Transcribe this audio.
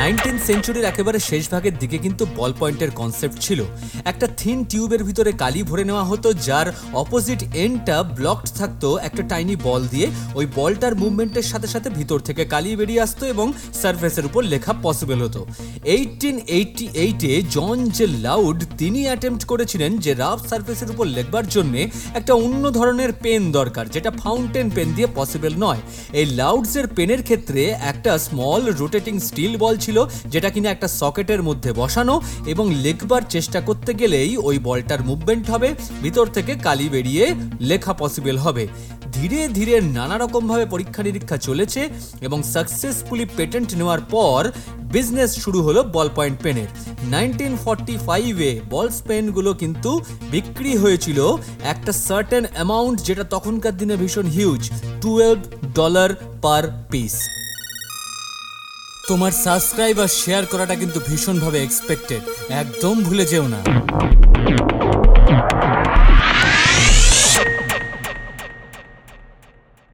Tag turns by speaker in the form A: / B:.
A: Nineteen সেঞ্চুরির একেবারে শেষ ভাগের দিকে কিন্তু বল পয়েন্টের কনসেপ্ট ছিল। একটা থিন টিউবের ভিতরে কালি ভরে নেওয়া হতো, যার অপোজিট এন্ডটা ব্লকড থাকতো একটা টাইনি বল দিয়ে। ওই বলটার মুভমেন্টের সাথে সাথে ভিতর থেকে কালি বেরিয়ে আসতো এবং সারফেসের উপর লেখা পসিবল হতো। এইটিন এইটটি এইটে জন যে লাউড, তিনি অ্যাটেম্প্ট করেছিলেন যে রাফ সারফেসের উপর লেখবার জন্য একটা অন্য ধরনের পেন দরকার, যেটা ফাউন্টেন পেন দিয়ে পসিবল নয়। এই লাউডসের পেনের ক্ষেত্রে একটা স্মল রোটেটিং স্টিল বল ছিল, যেটা কিনা একটা সকেটের মধ্যে বসানো এবং লেখবার চেষ্টা করতে গেলেই ওই বলটার মুভমেন্ট হবে, ভিতর থেকে কালি বেরিয়ে লেখা পসিবল হবে। ধীরে ধীরে নানা রকমভাবে পরীক্ষা নিরীক্ষা চলেছে এবং সাকসেসফুলি পেটেন্ট নেওয়ার পর বিজনেস শুরু হলো বল পয়েন্ট পেনের নাইনটিন ফর্টি ফাইভে বলস পেনগুলো কিন্তু বিক্রি হয়েছিল একটা সার্টেন অ্যামাউন্ট যেটা তখনকার দিনে ভীষণ huge twelve dollar per piece তোমার সাবস্ক্রাইব আর শেয়ার করাটা কিন্তু ভীষণভাবে এক্সপেক্টেড একদম ভুলে যেও না।